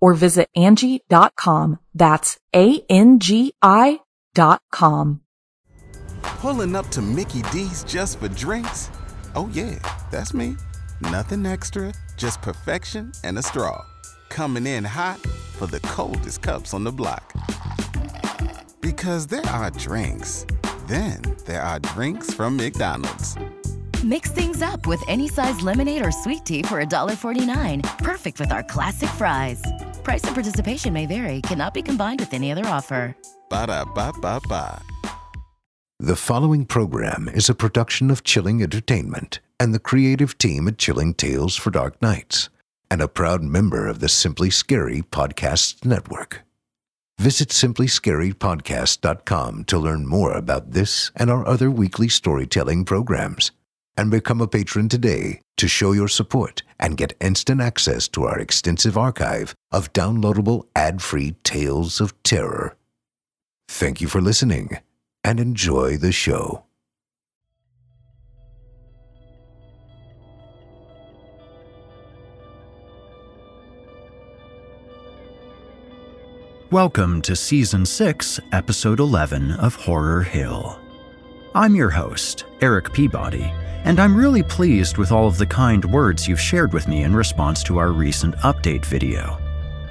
or visit Angi.com. That's A-N-G-I dot com. Pulling up to Mickey D's just for drinks? Oh yeah, that's me. Nothing extra, just perfection and a straw. Coming in hot for the coldest cups on the block. Because there are drinks. Then there are drinks from McDonald's. Mix things up with any size lemonade or sweet tea for $1.49. Perfect with our classic fries. Price and participation may vary, cannot be combined with any other offer. Ba da ba ba ba. The following program is a production of Chilling Entertainment and the creative team at Chilling Tales for Dark Nights, and a proud member of the Simply Scary Podcasts Network. Visit simplyscarypodcast.com to learn more about this and our other weekly storytelling programs and become a patron today to show your support and get instant access to our extensive archive of downloadable ad-free tales of terror. Thank you for listening and enjoy the show. Welcome to Season 6, Episode 11 of Horror Hill. I'm your host, Erik Peabody, and I'm really pleased with all of the kind words you've shared with me in response to our recent update video.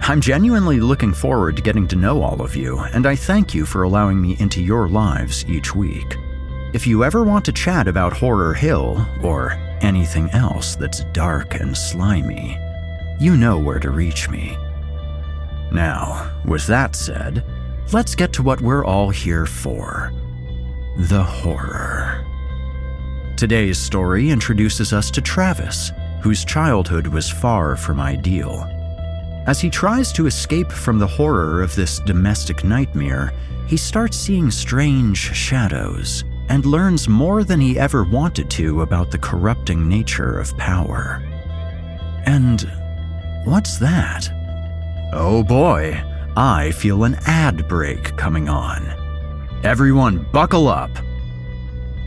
I'm genuinely looking forward to getting to know all of you, and I thank you for allowing me into your lives each week. If you ever want to chat about Horror Hill, or anything else that's dark and slimy, you know where to reach me. Now, with that said, let's get to what we're all here for the horror. Today's story introduces us to Travis, whose childhood was far from ideal. As he tries to escape from the horror of this domestic nightmare, he starts seeing strange shadows and learns more than he ever wanted to about the corrupting nature of power. And what's that? Oh boy, I feel an ad break coming on. Everyone, buckle up.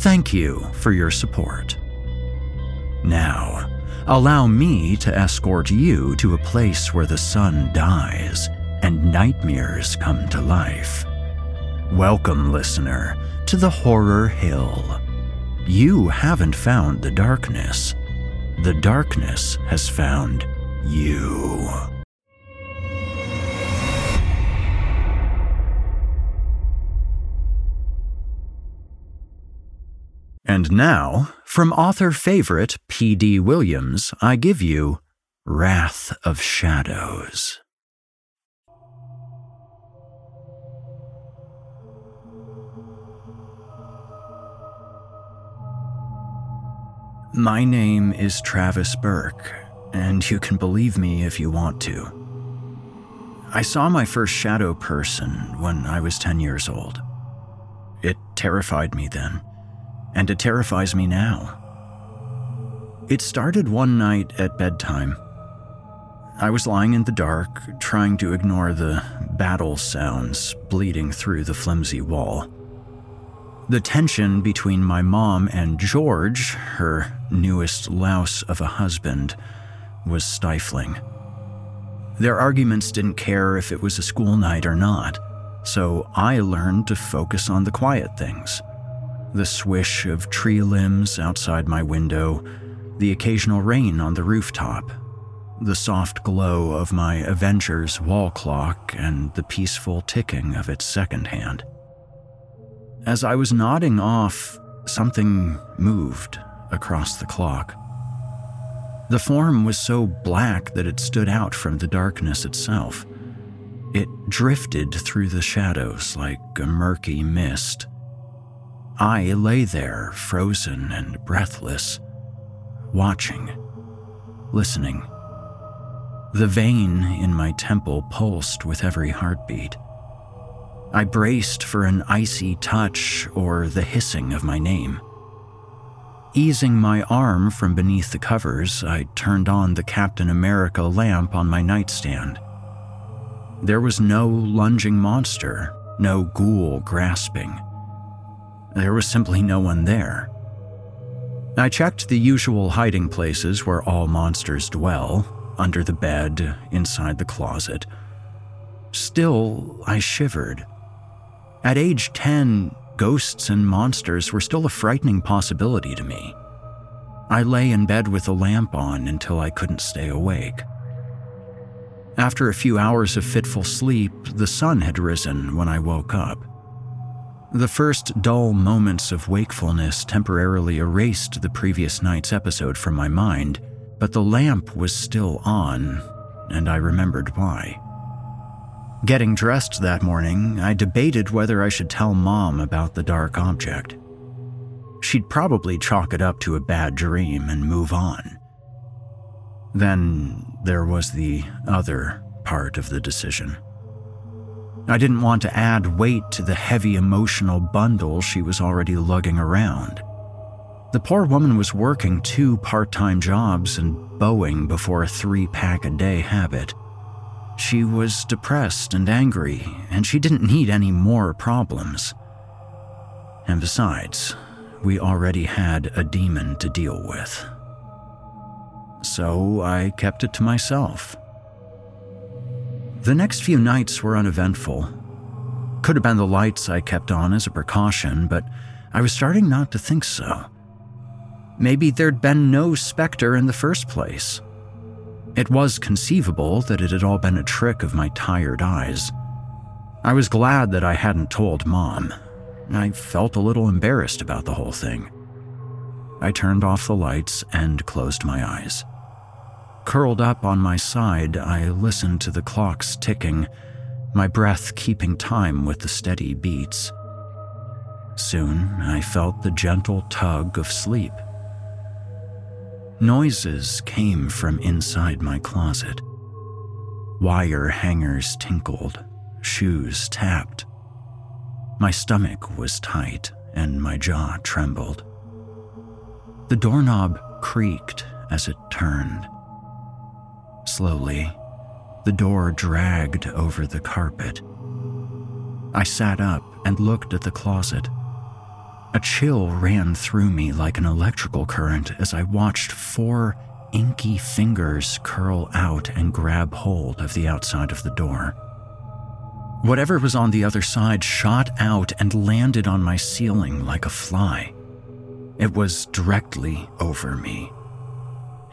Thank you for your support. Now, allow me to escort you to a place where the sun dies and nightmares come to life. Welcome, listener, to the Horror Hill. You haven't found the darkness. The darkness has found you. And now, from author favorite P.D. Williams, I give you Wrath of Shadows. My name is Travis Burke, and you can believe me if you want to. I saw my first shadow person when I was 10 years old. It terrified me then, and it terrifies me now. It started one night at bedtime. I was lying in the dark, trying to ignore the battle sounds bleeding through the flimsy wall. The tension between my mom and George, her newest louse of a husband, was stifling. Their arguments didn't care if it was a school night or not, so I learned to focus on the quiet things the swish of tree limbs outside my window, the occasional rain on the rooftop, the soft glow of my Avengers wall clock, and the peaceful ticking of its second hand. As I was nodding off, something moved across the clock. The form was so black that it stood out from the darkness itself. It drifted through the shadows like a murky mist. I lay there, frozen and breathless, watching, listening. The vein in my temple pulsed with every heartbeat. I braced for an icy touch or the hissing of my name. Easing my arm from beneath the covers, I turned on the Captain America lamp on my nightstand. There was no lunging monster, no ghoul grasping. There was simply no one there. I checked the usual hiding places where all monsters dwell under the bed, inside the closet. Still, I shivered. At age 10, ghosts and monsters were still a frightening possibility to me. I lay in bed with the lamp on until I couldn't stay awake. After a few hours of fitful sleep, the sun had risen when I woke up. The first dull moments of wakefulness temporarily erased the previous night's episode from my mind, but the lamp was still on, and I remembered why. Getting dressed that morning, I debated whether I should tell Mom about the dark object. She'd probably chalk it up to a bad dream and move on. Then there was the other part of the decision. I didn't want to add weight to the heavy emotional bundle she was already lugging around. The poor woman was working two part time jobs and bowing before a three pack a day habit. She was depressed and angry, and she didn't need any more problems. And besides, we already had a demon to deal with. So I kept it to myself. The next few nights were uneventful. Could have been the lights I kept on as a precaution, but I was starting not to think so. Maybe there'd been no specter in the first place. It was conceivable that it had all been a trick of my tired eyes. I was glad that I hadn't told Mom. I felt a little embarrassed about the whole thing. I turned off the lights and closed my eyes. Curled up on my side, I listened to the clocks ticking, my breath keeping time with the steady beats. Soon, I felt the gentle tug of sleep. Noises came from inside my closet. Wire hangers tinkled, shoes tapped. My stomach was tight and my jaw trembled. The doorknob creaked as it turned. Slowly, the door dragged over the carpet. I sat up and looked at the closet. A chill ran through me like an electrical current as I watched four inky fingers curl out and grab hold of the outside of the door. Whatever was on the other side shot out and landed on my ceiling like a fly. It was directly over me.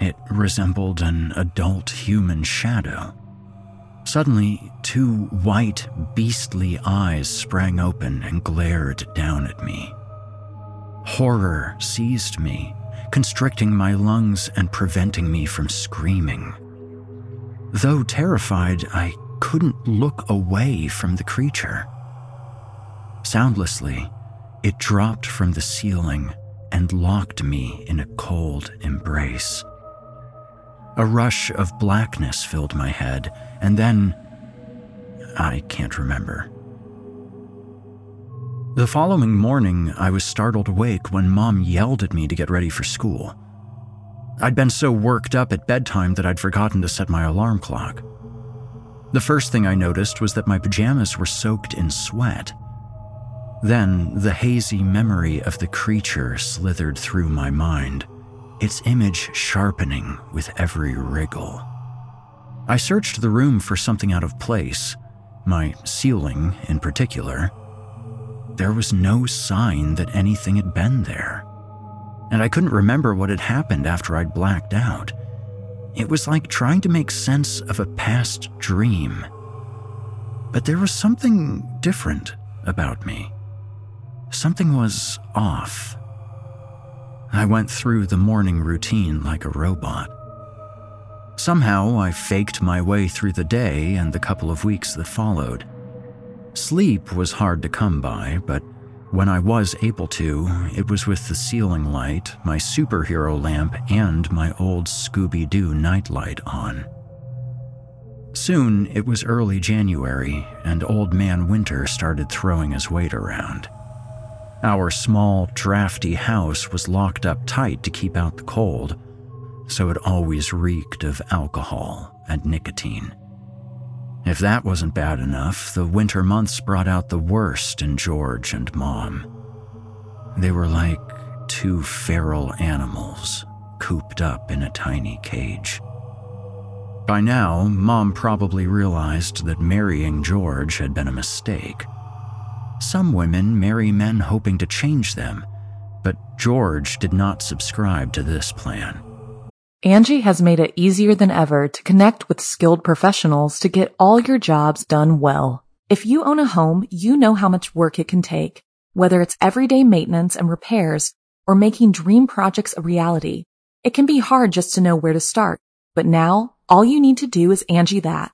It resembled an adult human shadow. Suddenly, two white, beastly eyes sprang open and glared down at me. Horror seized me, constricting my lungs and preventing me from screaming. Though terrified, I couldn't look away from the creature. Soundlessly, it dropped from the ceiling and locked me in a cold embrace. A rush of blackness filled my head, and then. I can't remember. The following morning, I was startled awake when Mom yelled at me to get ready for school. I'd been so worked up at bedtime that I'd forgotten to set my alarm clock. The first thing I noticed was that my pajamas were soaked in sweat. Then the hazy memory of the creature slithered through my mind, its image sharpening with every wriggle. I searched the room for something out of place, my ceiling in particular. There was no sign that anything had been there, and I couldn't remember what had happened after I'd blacked out. It was like trying to make sense of a past dream. But there was something different about me. Something was off. I went through the morning routine like a robot. Somehow, I faked my way through the day and the couple of weeks that followed. Sleep was hard to come by, but when I was able to, it was with the ceiling light, my superhero lamp, and my old Scooby Doo nightlight on. Soon it was early January, and Old Man Winter started throwing his weight around. Our small, drafty house was locked up tight to keep out the cold, so it always reeked of alcohol and nicotine. If that wasn't bad enough, the winter months brought out the worst in George and Mom. They were like two feral animals cooped up in a tiny cage. By now, Mom probably realized that marrying George had been a mistake. Some women marry men hoping to change them, but George did not subscribe to this plan. Angi has made it easier than ever to connect with skilled professionals to get all your jobs done well. If you own a home, you know how much work it can take, whether it's everyday maintenance and repairs or making dream projects a reality. It can be hard just to know where to start, but now all you need to do is Angi that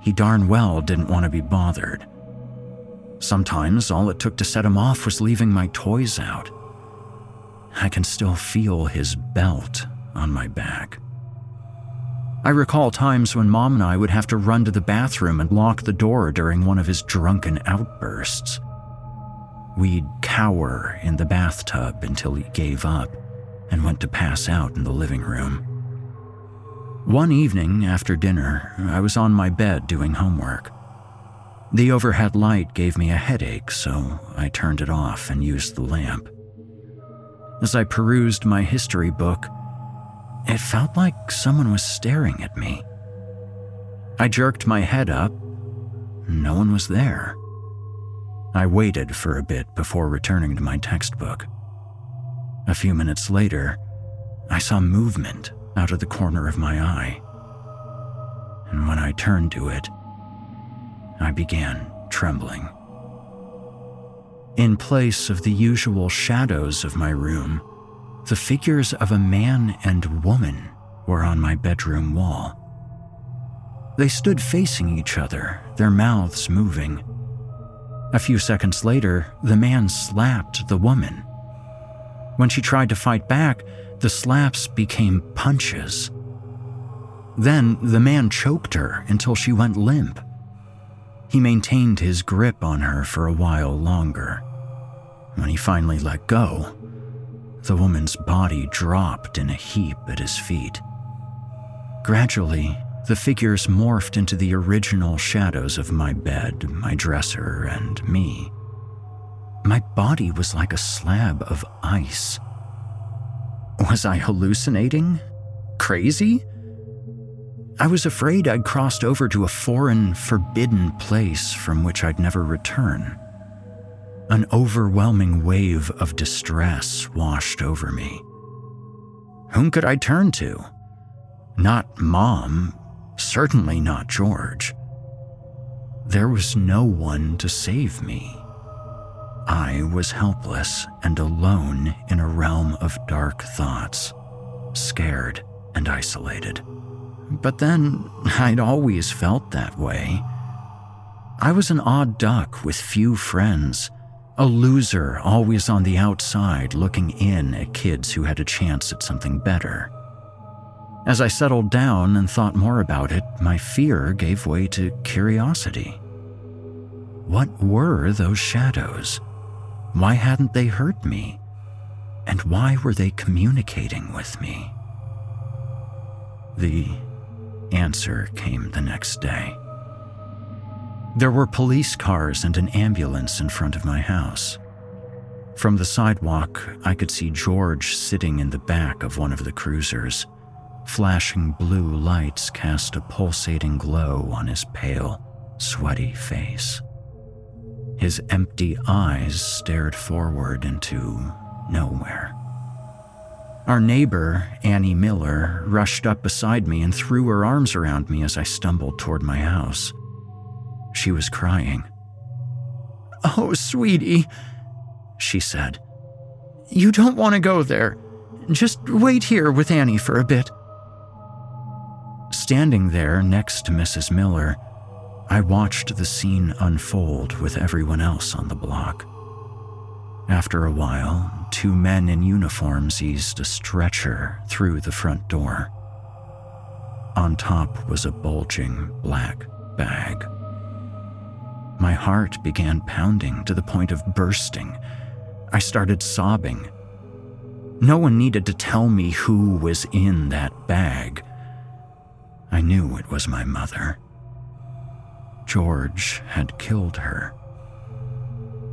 he darn well didn't want to be bothered. Sometimes all it took to set him off was leaving my toys out. I can still feel his belt on my back. I recall times when Mom and I would have to run to the bathroom and lock the door during one of his drunken outbursts. We'd cower in the bathtub until he gave up and went to pass out in the living room. One evening after dinner, I was on my bed doing homework. The overhead light gave me a headache, so I turned it off and used the lamp. As I perused my history book, it felt like someone was staring at me. I jerked my head up. No one was there. I waited for a bit before returning to my textbook. A few minutes later, I saw movement out of the corner of my eye. And when I turned to it, I began trembling. In place of the usual shadows of my room, the figures of a man and woman were on my bedroom wall. They stood facing each other, their mouths moving. A few seconds later, the man slapped the woman. When she tried to fight back, the slaps became punches. Then the man choked her until she went limp. He maintained his grip on her for a while longer. When he finally let go, the woman's body dropped in a heap at his feet. Gradually, the figures morphed into the original shadows of my bed, my dresser, and me. My body was like a slab of ice. Was I hallucinating? Crazy? I was afraid I'd crossed over to a foreign, forbidden place from which I'd never return. An overwhelming wave of distress washed over me. Whom could I turn to? Not Mom, certainly not George. There was no one to save me. I was helpless and alone in a realm of dark thoughts, scared and isolated. But then I'd always felt that way. I was an odd duck with few friends, a loser always on the outside looking in at kids who had a chance at something better. As I settled down and thought more about it, my fear gave way to curiosity. What were those shadows? Why hadn't they hurt me? And why were they communicating with me? The answer came the next day. There were police cars and an ambulance in front of my house. From the sidewalk, I could see George sitting in the back of one of the cruisers. Flashing blue lights cast a pulsating glow on his pale, sweaty face. His empty eyes stared forward into nowhere. Our neighbor, Annie Miller, rushed up beside me and threw her arms around me as I stumbled toward my house. She was crying. Oh, sweetie, she said. You don't want to go there. Just wait here with Annie for a bit. Standing there next to Mrs. Miller, I watched the scene unfold with everyone else on the block. After a while, two men in uniforms eased a stretcher through the front door. On top was a bulging black bag. My heart began pounding to the point of bursting. I started sobbing. No one needed to tell me who was in that bag. I knew it was my mother. George had killed her.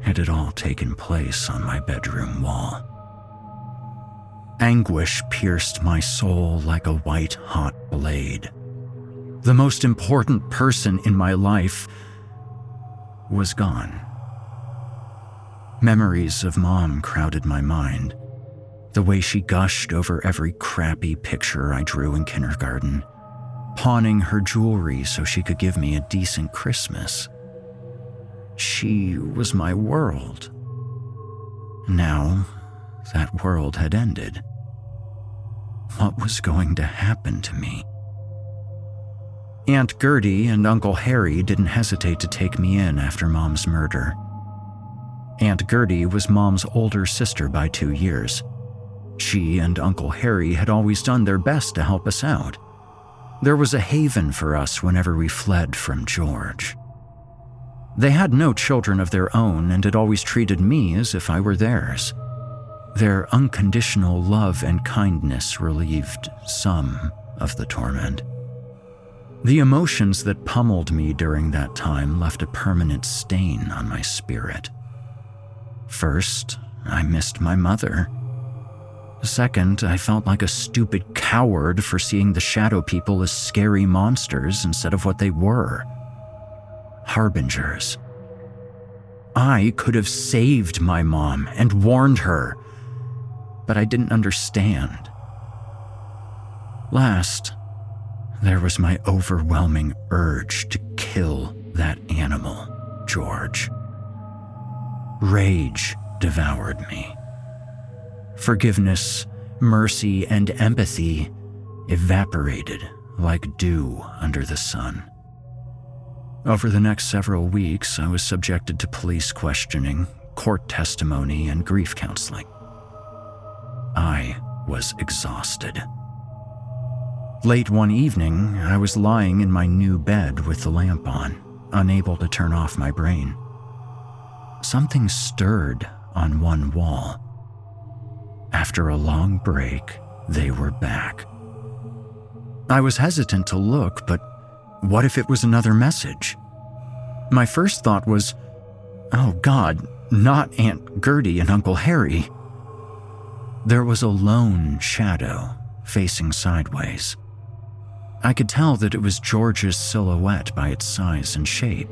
It had all taken place on my bedroom wall. Anguish pierced my soul like a white hot blade. The most important person in my life was gone. Memories of mom crowded my mind. The way she gushed over every crappy picture I drew in kindergarten pawning her jewelry so she could give me a decent Christmas. She was my world. Now, that world had ended. What was going to happen to me? Aunt Gertie and Uncle Harry didn't hesitate to take me in after Mom's murder. Aunt Gertie was Mom's older sister by two years. She and Uncle Harry had always done their best to help us out. There was a haven for us whenever we fled from George. They had no children of their own and had always treated me as if I were theirs. Their unconditional love and kindness relieved some of the torment. The emotions that pummeled me during that time left a permanent stain on my spirit. First, I missed my mother. Second, I felt like a stupid coward for seeing the shadow people as scary monsters instead of what they were harbingers. I could have saved my mom and warned her, but I didn't understand. Last, there was my overwhelming urge to kill that animal, George. Rage devoured me. Forgiveness, mercy, and empathy evaporated like dew under the sun. Over the next several weeks, I was subjected to police questioning, court testimony, and grief counseling. I was exhausted. Late one evening, I was lying in my new bed with the lamp on, unable to turn off my brain. Something stirred on one wall. After a long break, they were back. I was hesitant to look, but what if it was another message? My first thought was, oh God, not Aunt Gertie and Uncle Harry. There was a lone shadow facing sideways. I could tell that it was George's silhouette by its size and shape.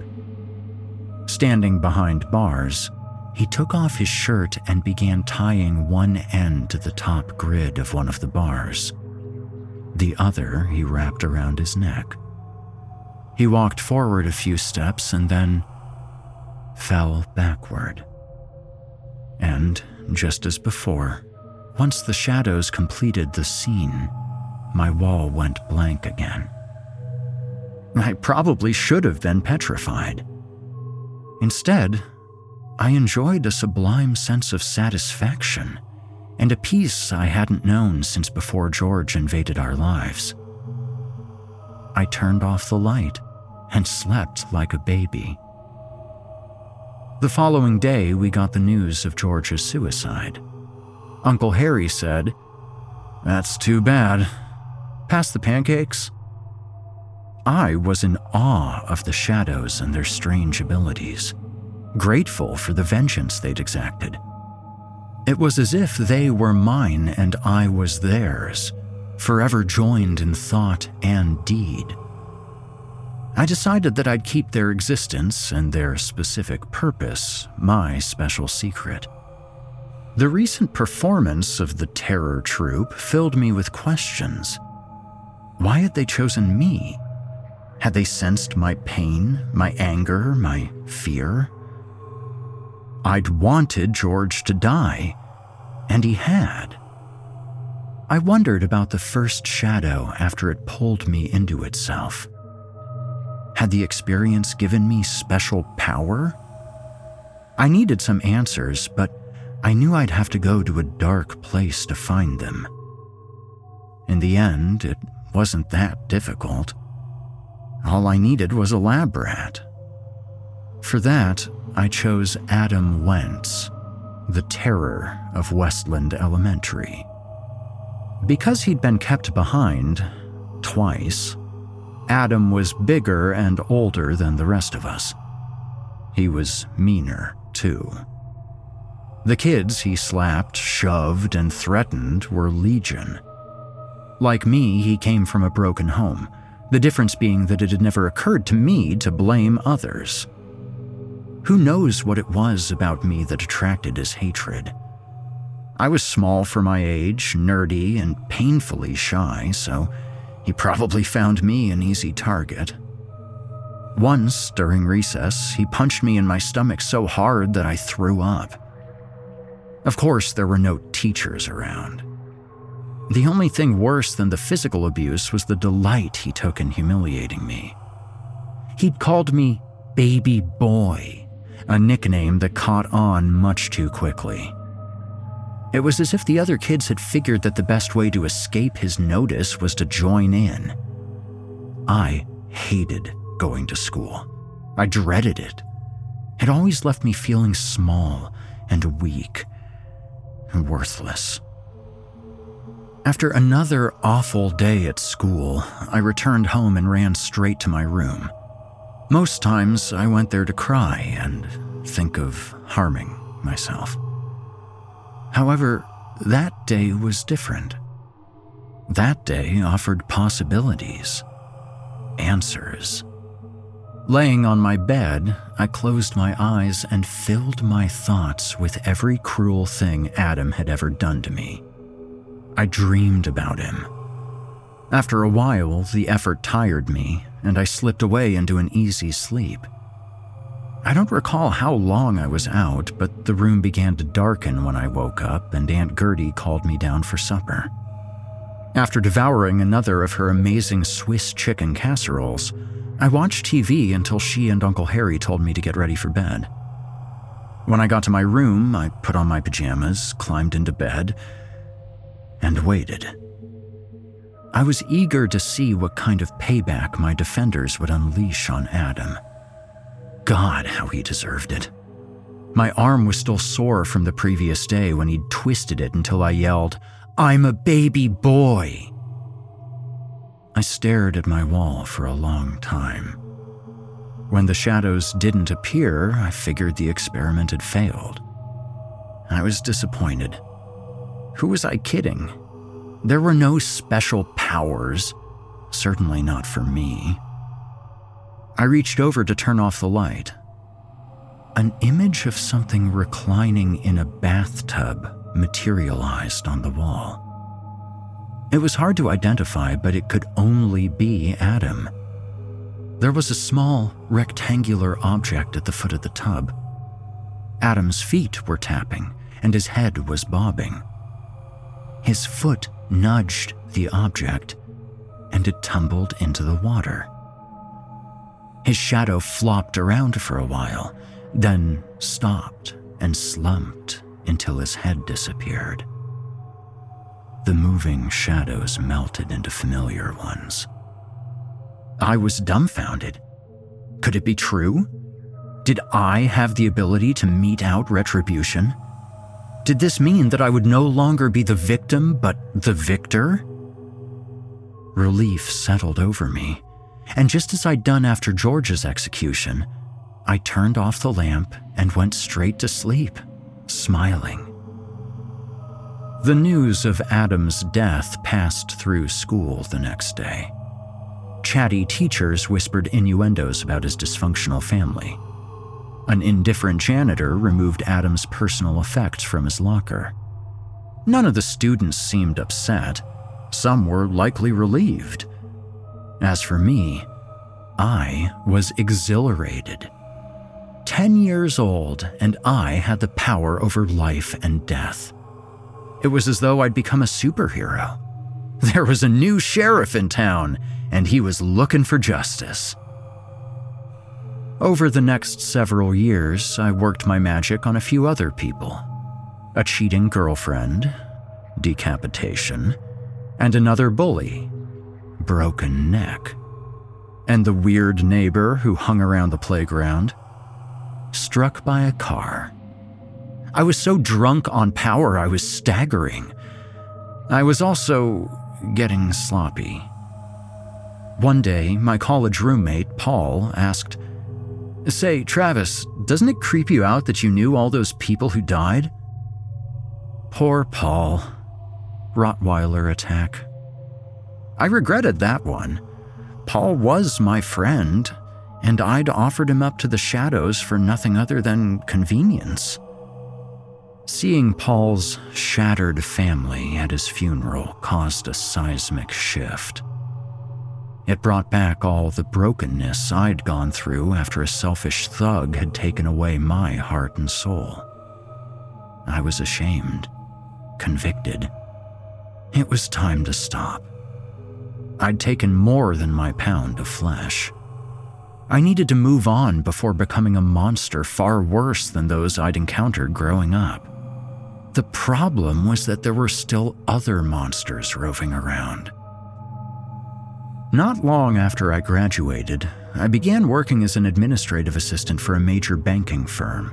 Standing behind bars, he took off his shirt and began tying one end to the top grid of one of the bars. The other he wrapped around his neck. He walked forward a few steps and then fell backward. And, just as before, once the shadows completed the scene, my wall went blank again. I probably should have been petrified. Instead, I enjoyed a sublime sense of satisfaction and a peace I hadn't known since before George invaded our lives. I turned off the light and slept like a baby. The following day, we got the news of George's suicide. Uncle Harry said, That's too bad. Pass the pancakes? I was in awe of the shadows and their strange abilities, grateful for the vengeance they'd exacted. It was as if they were mine and I was theirs, forever joined in thought and deed. I decided that I'd keep their existence and their specific purpose my special secret. The recent performance of the terror troupe filled me with questions. Why had they chosen me? Had they sensed my pain, my anger, my fear? I'd wanted George to die, and he had. I wondered about the first shadow after it pulled me into itself. Had the experience given me special power? I needed some answers, but I knew I'd have to go to a dark place to find them. In the end, it wasn't that difficult. All I needed was a lab rat. For that, I chose Adam Wentz, the terror of Westland Elementary. Because he'd been kept behind, twice, Adam was bigger and older than the rest of us. He was meaner, too. The kids he slapped, shoved, and threatened were legion. Like me, he came from a broken home, the difference being that it had never occurred to me to blame others. Who knows what it was about me that attracted his hatred? I was small for my age, nerdy, and painfully shy, so he probably found me an easy target. Once, during recess, he punched me in my stomach so hard that I threw up. Of course, there were no teachers around. The only thing worse than the physical abuse was the delight he took in humiliating me. He'd called me Baby Boy a nickname that caught on much too quickly. It was as if the other kids had figured that the best way to escape his notice was to join in. I hated going to school. I dreaded it. It always left me feeling small and weak and worthless. After another awful day at school, I returned home and ran straight to my room. Most times I went there to cry and think of harming myself. However, that day was different. That day offered possibilities, answers. Laying on my bed, I closed my eyes and filled my thoughts with every cruel thing Adam had ever done to me. I dreamed about him. After a while, the effort tired me, and I slipped away into an easy sleep. I don't recall how long I was out, but the room began to darken when I woke up, and Aunt Gertie called me down for supper. After devouring another of her amazing Swiss chicken casseroles, I watched TV until she and Uncle Harry told me to get ready for bed. When I got to my room, I put on my pajamas, climbed into bed, and waited. I was eager to see what kind of payback my defenders would unleash on Adam. God, how he deserved it. My arm was still sore from the previous day when he'd twisted it until I yelled, I'm a baby boy. I stared at my wall for a long time. When the shadows didn't appear, I figured the experiment had failed. I was disappointed. Who was I kidding? There were no special powers, certainly not for me. I reached over to turn off the light. An image of something reclining in a bathtub materialized on the wall. It was hard to identify, but it could only be Adam. There was a small, rectangular object at the foot of the tub. Adam's feet were tapping, and his head was bobbing. His foot nudged the object, and it tumbled into the water. His shadow flopped around for a while, then stopped and slumped until his head disappeared. The moving shadows melted into familiar ones. I was dumbfounded. Could it be true? Did I have the ability to mete out retribution? Did this mean that I would no longer be the victim, but the victor? Relief settled over me, and just as I'd done after George's execution, I turned off the lamp and went straight to sleep, smiling. The news of Adam's death passed through school the next day. Chatty teachers whispered innuendos about his dysfunctional family. An indifferent janitor removed Adam's personal effects from his locker. None of the students seemed upset. Some were likely relieved. As for me, I was exhilarated. Ten years old, and I had the power over life and death. It was as though I'd become a superhero. There was a new sheriff in town, and he was looking for justice. Over the next several years, I worked my magic on a few other people a cheating girlfriend, decapitation, and another bully, broken neck, and the weird neighbor who hung around the playground, struck by a car. I was so drunk on power, I was staggering. I was also getting sloppy. One day, my college roommate, Paul, asked, Say, Travis, doesn't it creep you out that you knew all those people who died? Poor Paul. Rottweiler attack. I regretted that one. Paul was my friend, and I'd offered him up to the shadows for nothing other than convenience. Seeing Paul's shattered family at his funeral caused a seismic shift. It brought back all the brokenness I'd gone through after a selfish thug had taken away my heart and soul. I was ashamed, convicted. It was time to stop. I'd taken more than my pound of flesh. I needed to move on before becoming a monster far worse than those I'd encountered growing up. The problem was that there were still other monsters roving around. Not long after I graduated, I began working as an administrative assistant for a major banking firm,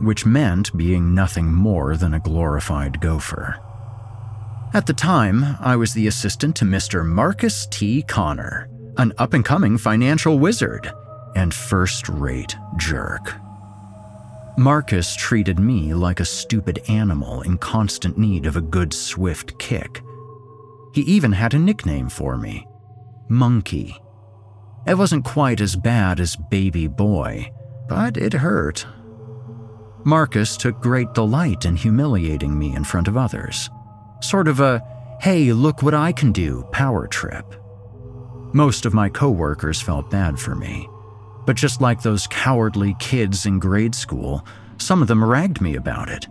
which meant being nothing more than a glorified gopher. At the time, I was the assistant to Mr. Marcus T. Connor, an up and coming financial wizard and first rate jerk. Marcus treated me like a stupid animal in constant need of a good, swift kick. He even had a nickname for me Monkey. It wasn't quite as bad as Baby Boy, but it hurt. Marcus took great delight in humiliating me in front of others. Sort of a, hey, look what I can do power trip. Most of my coworkers felt bad for me, but just like those cowardly kids in grade school, some of them ragged me about it.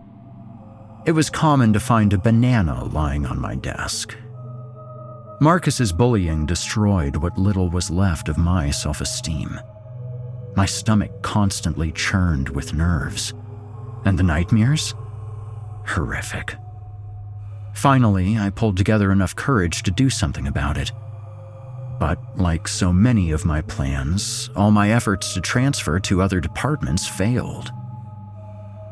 It was common to find a banana lying on my desk, Marcus's bullying destroyed what little was left of my self esteem. My stomach constantly churned with nerves. And the nightmares? Horrific. Finally, I pulled together enough courage to do something about it. But, like so many of my plans, all my efforts to transfer to other departments failed.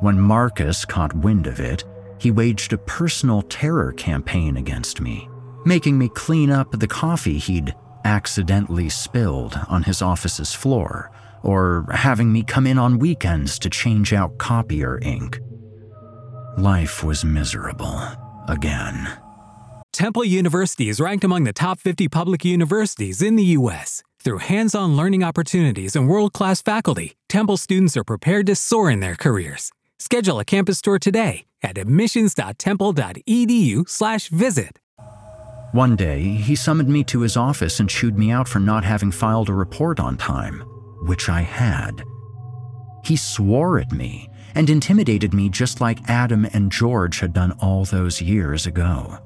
When Marcus caught wind of it, he waged a personal terror campaign against me, making me clean up the coffee he'd accidentally spilled on his office's floor, or having me come in on weekends to change out copier ink. Life was miserable again. Temple University is ranked among the top 50 public universities in the U.S. Through hands on learning opportunities and world class faculty, Temple students are prepared to soar in their careers. Schedule a campus tour today at admissions.temple.edu/slash visit. One day, he summoned me to his office and chewed me out for not having filed a report on time, which I had. He swore at me and intimidated me just like Adam and George had done all those years ago.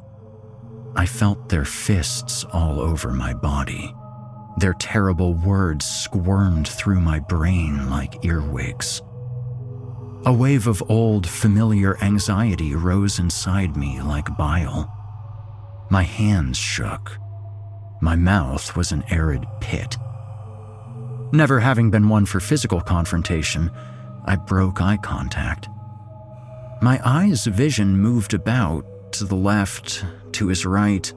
I felt their fists all over my body. Their terrible words squirmed through my brain like earwigs. A wave of old, familiar anxiety rose inside me like bile. My hands shook. My mouth was an arid pit. Never having been one for physical confrontation, I broke eye contact. My eye's vision moved about to the left, to his right.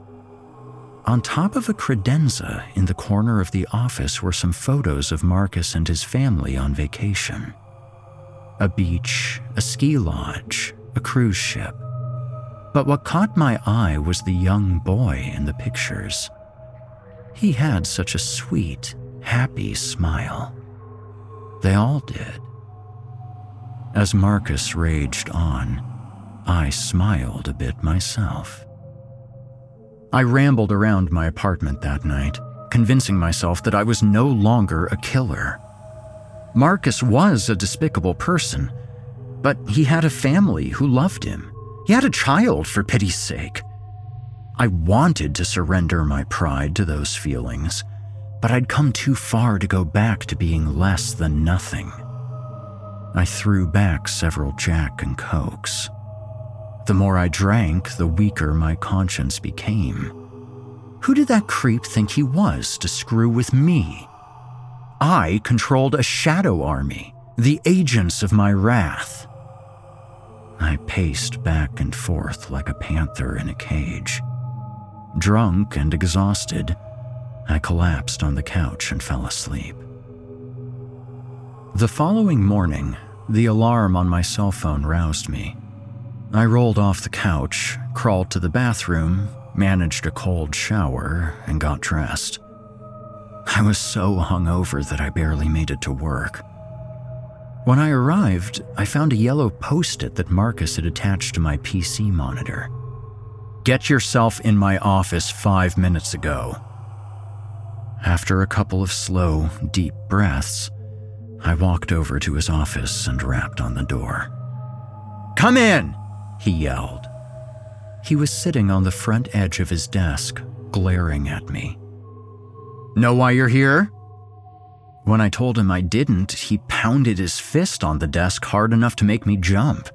On top of a credenza in the corner of the office were some photos of Marcus and his family on vacation a beach, a ski lodge, a cruise ship. But what caught my eye was the young boy in the pictures. He had such a sweet, happy smile. They all did. As Marcus raged on, I smiled a bit myself. I rambled around my apartment that night, convincing myself that I was no longer a killer. Marcus was a despicable person, but he had a family who loved him. He had a child, for pity's sake. I wanted to surrender my pride to those feelings, but I'd come too far to go back to being less than nothing. I threw back several Jack and Cokes. The more I drank, the weaker my conscience became. Who did that creep think he was to screw with me? I controlled a shadow army, the agents of my wrath. I paced back and forth like a panther in a cage. Drunk and exhausted, I collapsed on the couch and fell asleep. The following morning, the alarm on my cell phone roused me. I rolled off the couch, crawled to the bathroom, managed a cold shower, and got dressed. I was so hungover that I barely made it to work. When I arrived, I found a yellow post it that Marcus had attached to my PC monitor. Get yourself in my office five minutes ago. After a couple of slow, deep breaths, I walked over to his office and rapped on the door. Come in! he yelled. He was sitting on the front edge of his desk, glaring at me. Know why you're here? When I told him I didn't, he pounded his fist on the desk hard enough to make me jump.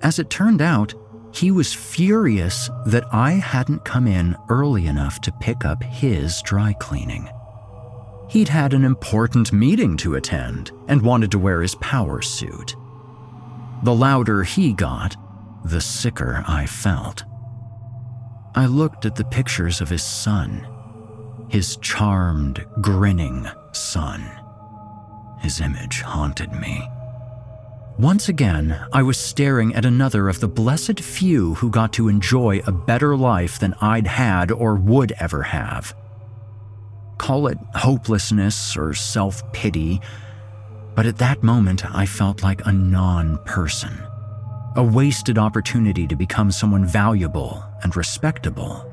As it turned out, he was furious that I hadn't come in early enough to pick up his dry cleaning. He'd had an important meeting to attend and wanted to wear his power suit. The louder he got, the sicker I felt. I looked at the pictures of his son, his charmed, grinning son. His image haunted me. Once again, I was staring at another of the blessed few who got to enjoy a better life than I'd had or would ever have. Call it hopelessness or self pity, but at that moment I felt like a non person a wasted opportunity to become someone valuable and respectable.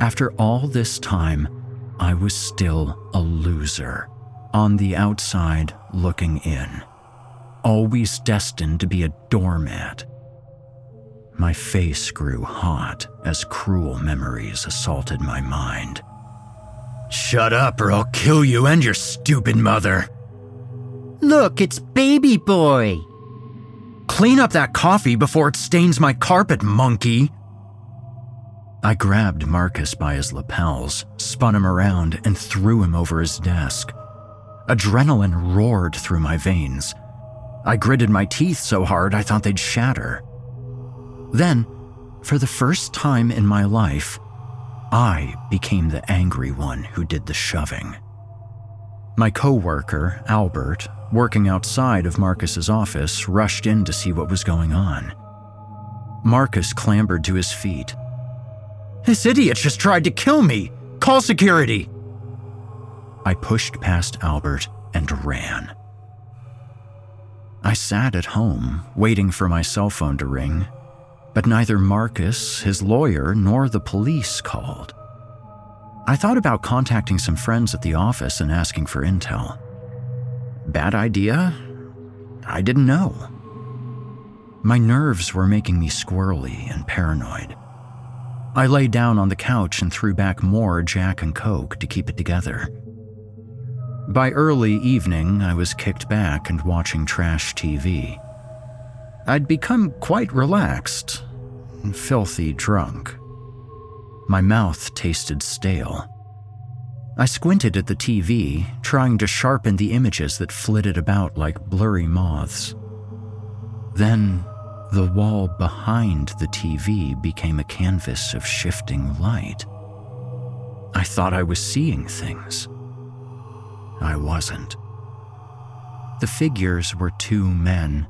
After all this time, I was still a loser, on the outside looking in, always destined to be a doormat. My face grew hot as cruel memories assaulted my mind. Shut up, or I'll kill you and your stupid mother. Look, it's Baby Boy, Clean up that coffee before it stains my carpet, monkey. I grabbed Marcus by his lapels, spun him around, and threw him over his desk. Adrenaline roared through my veins. I gritted my teeth so hard I thought they'd shatter. Then, for the first time in my life, I became the angry one who did the shoving. My coworker, Albert, working outside of Marcus's office, rushed in to see what was going on. Marcus clambered to his feet. This idiot just tried to kill me! Call security! I pushed past Albert and ran. I sat at home, waiting for my cell phone to ring, but neither Marcus, his lawyer, nor the police called. I thought about contacting some friends at the office and asking for intel. Bad idea? I didn't know. My nerves were making me squirrely and paranoid. I lay down on the couch and threw back more Jack and Coke to keep it together. By early evening, I was kicked back and watching trash TV. I'd become quite relaxed, filthy drunk. My mouth tasted stale. I squinted at the TV, trying to sharpen the images that flitted about like blurry moths. Then, the wall behind the TV became a canvas of shifting light. I thought I was seeing things. I wasn't. The figures were two men.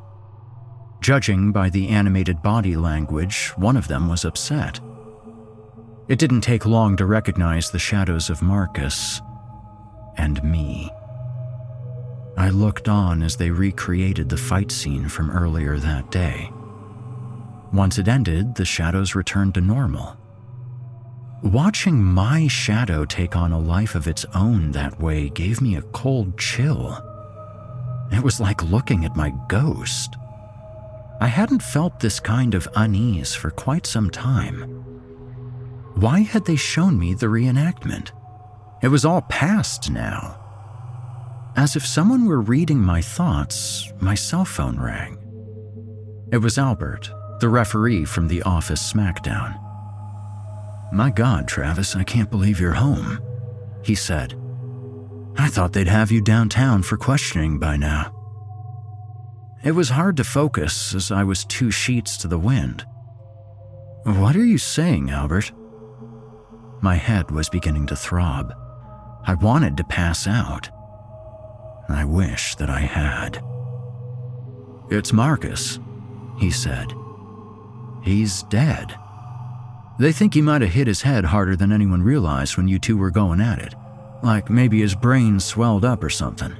Judging by the animated body language, one of them was upset. It didn't take long to recognize the shadows of Marcus and me. I looked on as they recreated the fight scene from earlier that day. Once it ended, the shadows returned to normal. Watching my shadow take on a life of its own that way gave me a cold chill. It was like looking at my ghost. I hadn't felt this kind of unease for quite some time. Why had they shown me the reenactment? It was all past now. As if someone were reading my thoughts, my cell phone rang. It was Albert, the referee from the office SmackDown. My God, Travis, I can't believe you're home, he said. I thought they'd have you downtown for questioning by now. It was hard to focus as I was two sheets to the wind. What are you saying, Albert? My head was beginning to throb. I wanted to pass out. I wish that I had. It's Marcus, he said. He's dead. They think he might have hit his head harder than anyone realized when you two were going at it. Like maybe his brain swelled up or something.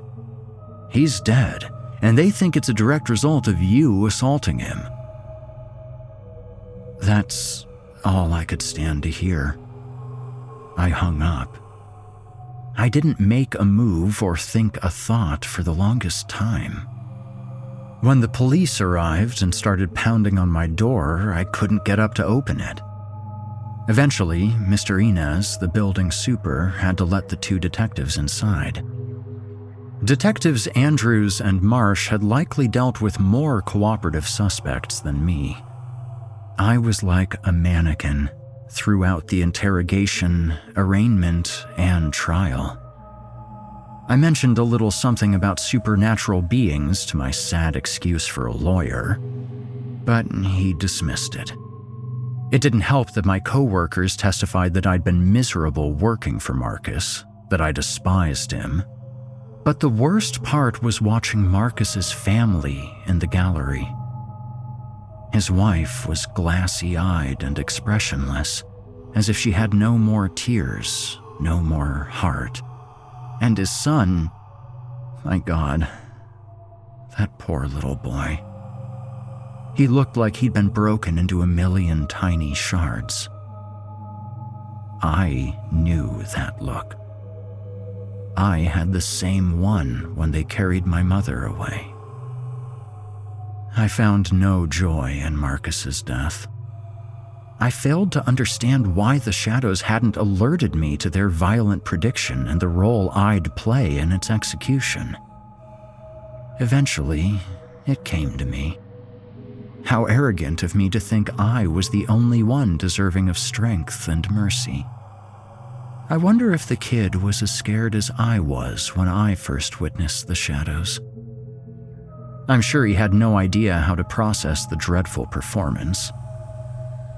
He's dead, and they think it's a direct result of you assaulting him. That's all I could stand to hear. I hung up. I didn't make a move or think a thought for the longest time. When the police arrived and started pounding on my door, I couldn't get up to open it. Eventually, Mr. Inez, the building super, had to let the two detectives inside. Detectives Andrews and Marsh had likely dealt with more cooperative suspects than me. I was like a mannequin throughout the interrogation, arraignment, and trial. I mentioned a little something about supernatural beings to my sad excuse for a lawyer, but he dismissed it. It didn't help that my coworkers testified that I'd been miserable working for Marcus, that I despised him. But the worst part was watching Marcus's family in the gallery. His wife was glassy eyed and expressionless, as if she had no more tears, no more heart. And his son, my God, that poor little boy. He looked like he'd been broken into a million tiny shards. I knew that look. I had the same one when they carried my mother away. I found no joy in Marcus's death. I failed to understand why the shadows hadn't alerted me to their violent prediction and the role I'd play in its execution. Eventually, it came to me. How arrogant of me to think I was the only one deserving of strength and mercy. I wonder if the kid was as scared as I was when I first witnessed the shadows. I'm sure he had no idea how to process the dreadful performance.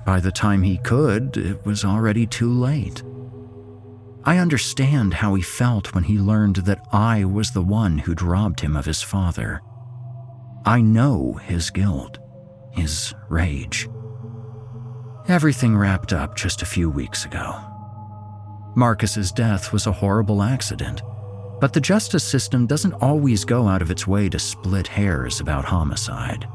By the time he could, it was already too late. I understand how he felt when he learned that I was the one who'd robbed him of his father. I know his guilt, his rage. Everything wrapped up just a few weeks ago. Marcus's death was a horrible accident, but the justice system doesn't always go out of its way to split hairs about homicide.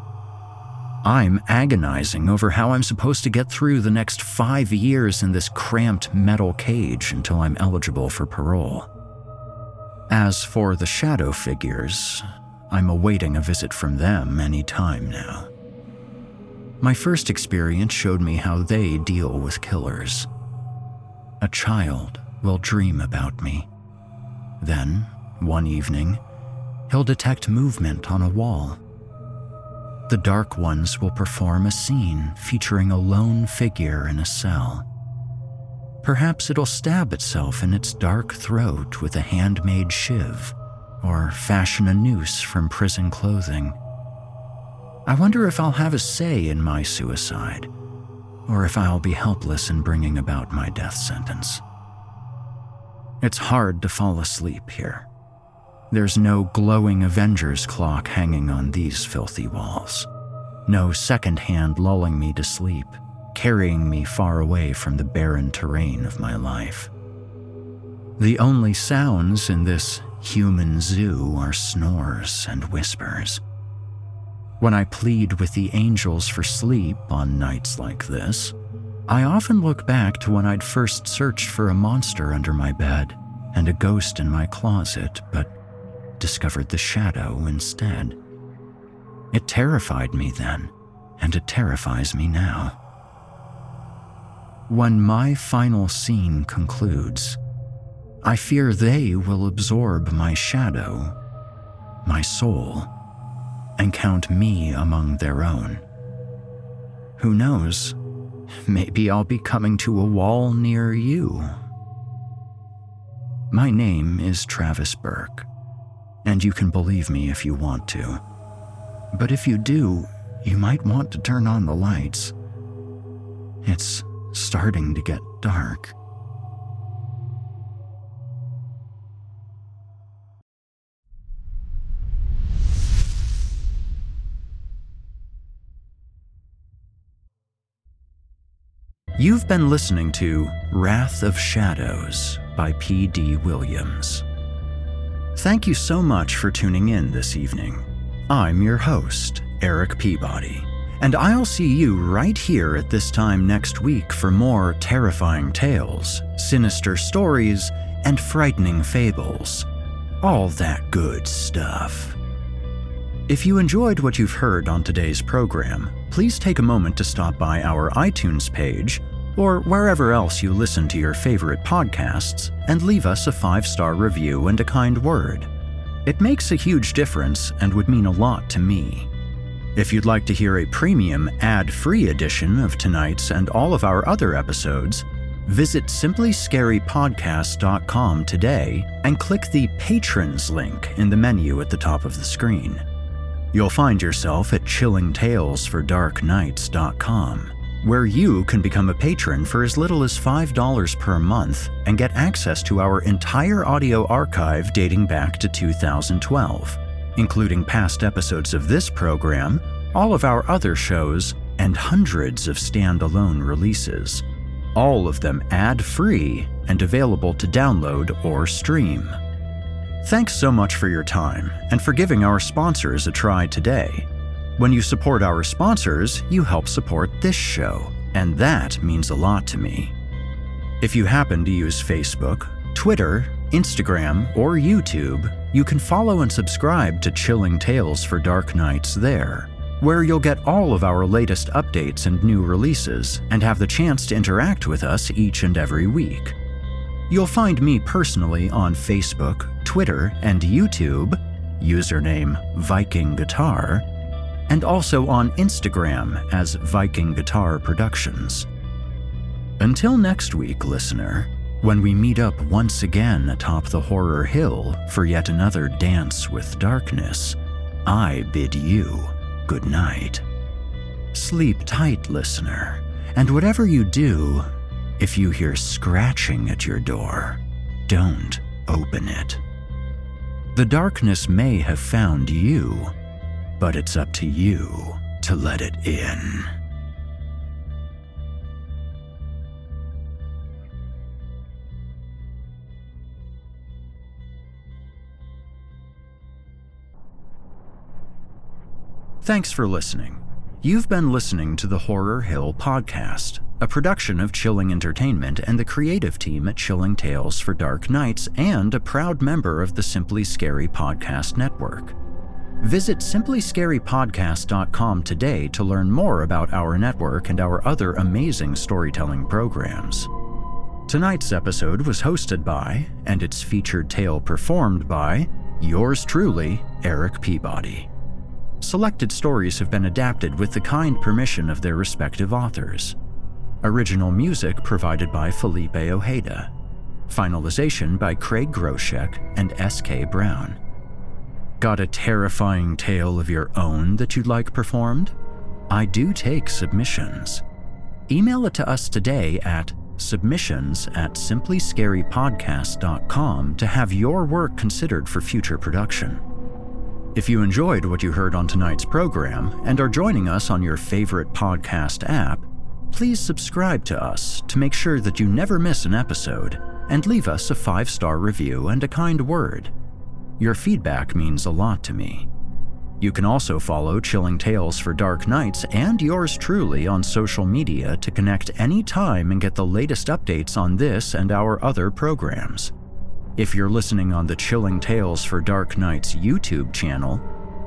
I'm agonizing over how I'm supposed to get through the next five years in this cramped metal cage until I'm eligible for parole. As for the shadow figures, I'm awaiting a visit from them any time now. My first experience showed me how they deal with killers. A child will dream about me. Then, one evening, he'll detect movement on a wall the Dark Ones will perform a scene featuring a lone figure in a cell. Perhaps it'll stab itself in its dark throat with a handmade shiv, or fashion a noose from prison clothing. I wonder if I'll have a say in my suicide, or if I'll be helpless in bringing about my death sentence. It's hard to fall asleep here. There's no glowing Avengers clock hanging on these filthy walls. No second hand lulling me to sleep, carrying me far away from the barren terrain of my life. The only sounds in this human zoo are snores and whispers. When I plead with the angels for sleep on nights like this, I often look back to when I'd first searched for a monster under my bed and a ghost in my closet, but discovered the shadow instead. It terrified me then, and it terrifies me now. When my final scene concludes, I fear they will absorb my shadow, my soul, and count me among their own. Who knows? Maybe I'll be coming to a wall near you. My name is Travis Burke and you can believe me if you want to. But if you do, you might want to turn on the lights. It's starting to get dark. You've been listening to Wrath of Shadows by P.D. Williams. Thank you so much for tuning in this evening. I'm your host, Erik Peabody, and I'll see you right here at this time next week for more terrifying tales, sinister stories, and frightening fables. All that good stuff. If you enjoyed what you've heard on today's program, please take a moment to stop by our iTunes page or wherever else you listen to your favorite podcasts, and leave us a five star review and a kind word. It makes a huge difference and would mean a lot to me. If you'd like to hear a premium, ad free edition of tonight's and all of our other episodes, visit simplyscarypodcast.com today and click the Patrons link in the menu at the top of the screen. You'll find yourself at chillingtalesfordarknights.com where you can become a patron for as little as $5 per month and get access to our entire audio archive dating back to 2012, including past episodes of this program, all of our other shows, and hundreds of standalone releases, all of them ad free and available to download or stream. Thanks so much for your time and for giving our sponsors a try today. When you support our sponsors, you help support this show, and that means a lot to me. If you happen to use Facebook, Twitter, Instagram, or YouTube, you can follow and subscribe to Chilling Tales for Dark Nights there, where you'll get all of our latest updates and new releases and have the chance to interact with us each and every week. You'll find me personally on Facebook, Twitter, and YouTube, username Viking Guitar, and also on Instagram as Viking Guitar Productions. Until next week, listener, when we meet up once again atop the horror hill for yet another dance with darkness, I bid you good night. Sleep tight, listener, and whatever you do, if you hear scratching at your door, don't open it. The darkness may have found you, but it's up to you to let it in. Thanks for listening. You've been listening to the Horror Hill Podcast, a production of Chilling Entertainment and the creative team at Chilling Tales for Dark Nights, and a proud member of the Simply Scary Podcast Network. Visit simplyscarypodcast.com today to learn more about our network and our other amazing storytelling programs. Tonight's episode was hosted by, and its featured tale performed by, yours truly, Erik Peabody. Selected stories have been adapted with the kind permission of their respective authors. Original music provided by Felipe Ojeda. Finalization by Craig Groshek and S.K. Brown. Got a terrifying tale of your own that you'd like performed? I do take submissions. Email it to us today at submissions at simplyscarypodcast.com to have your work considered for future production. If you enjoyed what you heard on tonight's program and are joining us on your favorite podcast app, please subscribe to us to make sure that you never miss an episode and leave us a five star review and a kind word. Your feedback means a lot to me. You can also follow Chilling Tales for Dark Nights and yours truly on social media to connect anytime and get the latest updates on this and our other programs. If you're listening on the Chilling Tales for Dark Nights YouTube channel,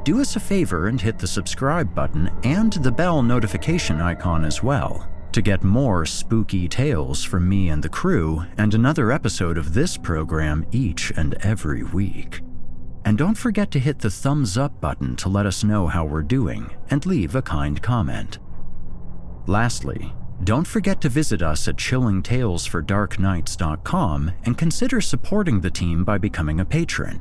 do us a favor and hit the subscribe button and the bell notification icon as well to get more spooky tales from me and the crew and another episode of this program each and every week. And don't forget to hit the thumbs up button to let us know how we're doing and leave a kind comment. Lastly, don't forget to visit us at chillingtalesfordarknights.com and consider supporting the team by becoming a patron.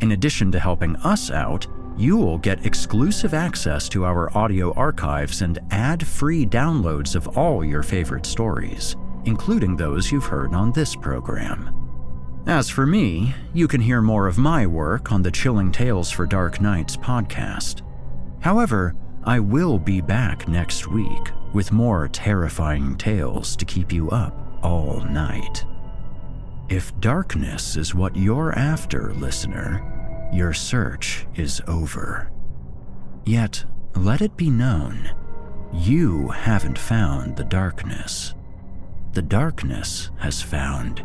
In addition to helping us out, you will get exclusive access to our audio archives and ad free downloads of all your favorite stories, including those you've heard on this program. As for me, you can hear more of my work on the Chilling Tales for Dark Nights podcast. However, I will be back next week with more terrifying tales to keep you up all night. If darkness is what you're after, listener, your search is over. Yet, let it be known, you haven't found the darkness. The darkness has found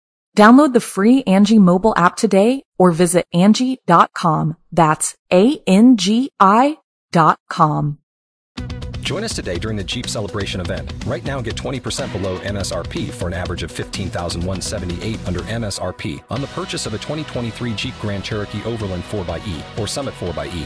Download the free Angi mobile app today or visit Angi.com. That's A-N-G-I dot com. Join us today during the Jeep Celebration event. Right now, get 20% below MSRP for an average of 15178 under MSRP on the purchase of a 2023 Jeep Grand Cherokee Overland 4xE or Summit 4xE.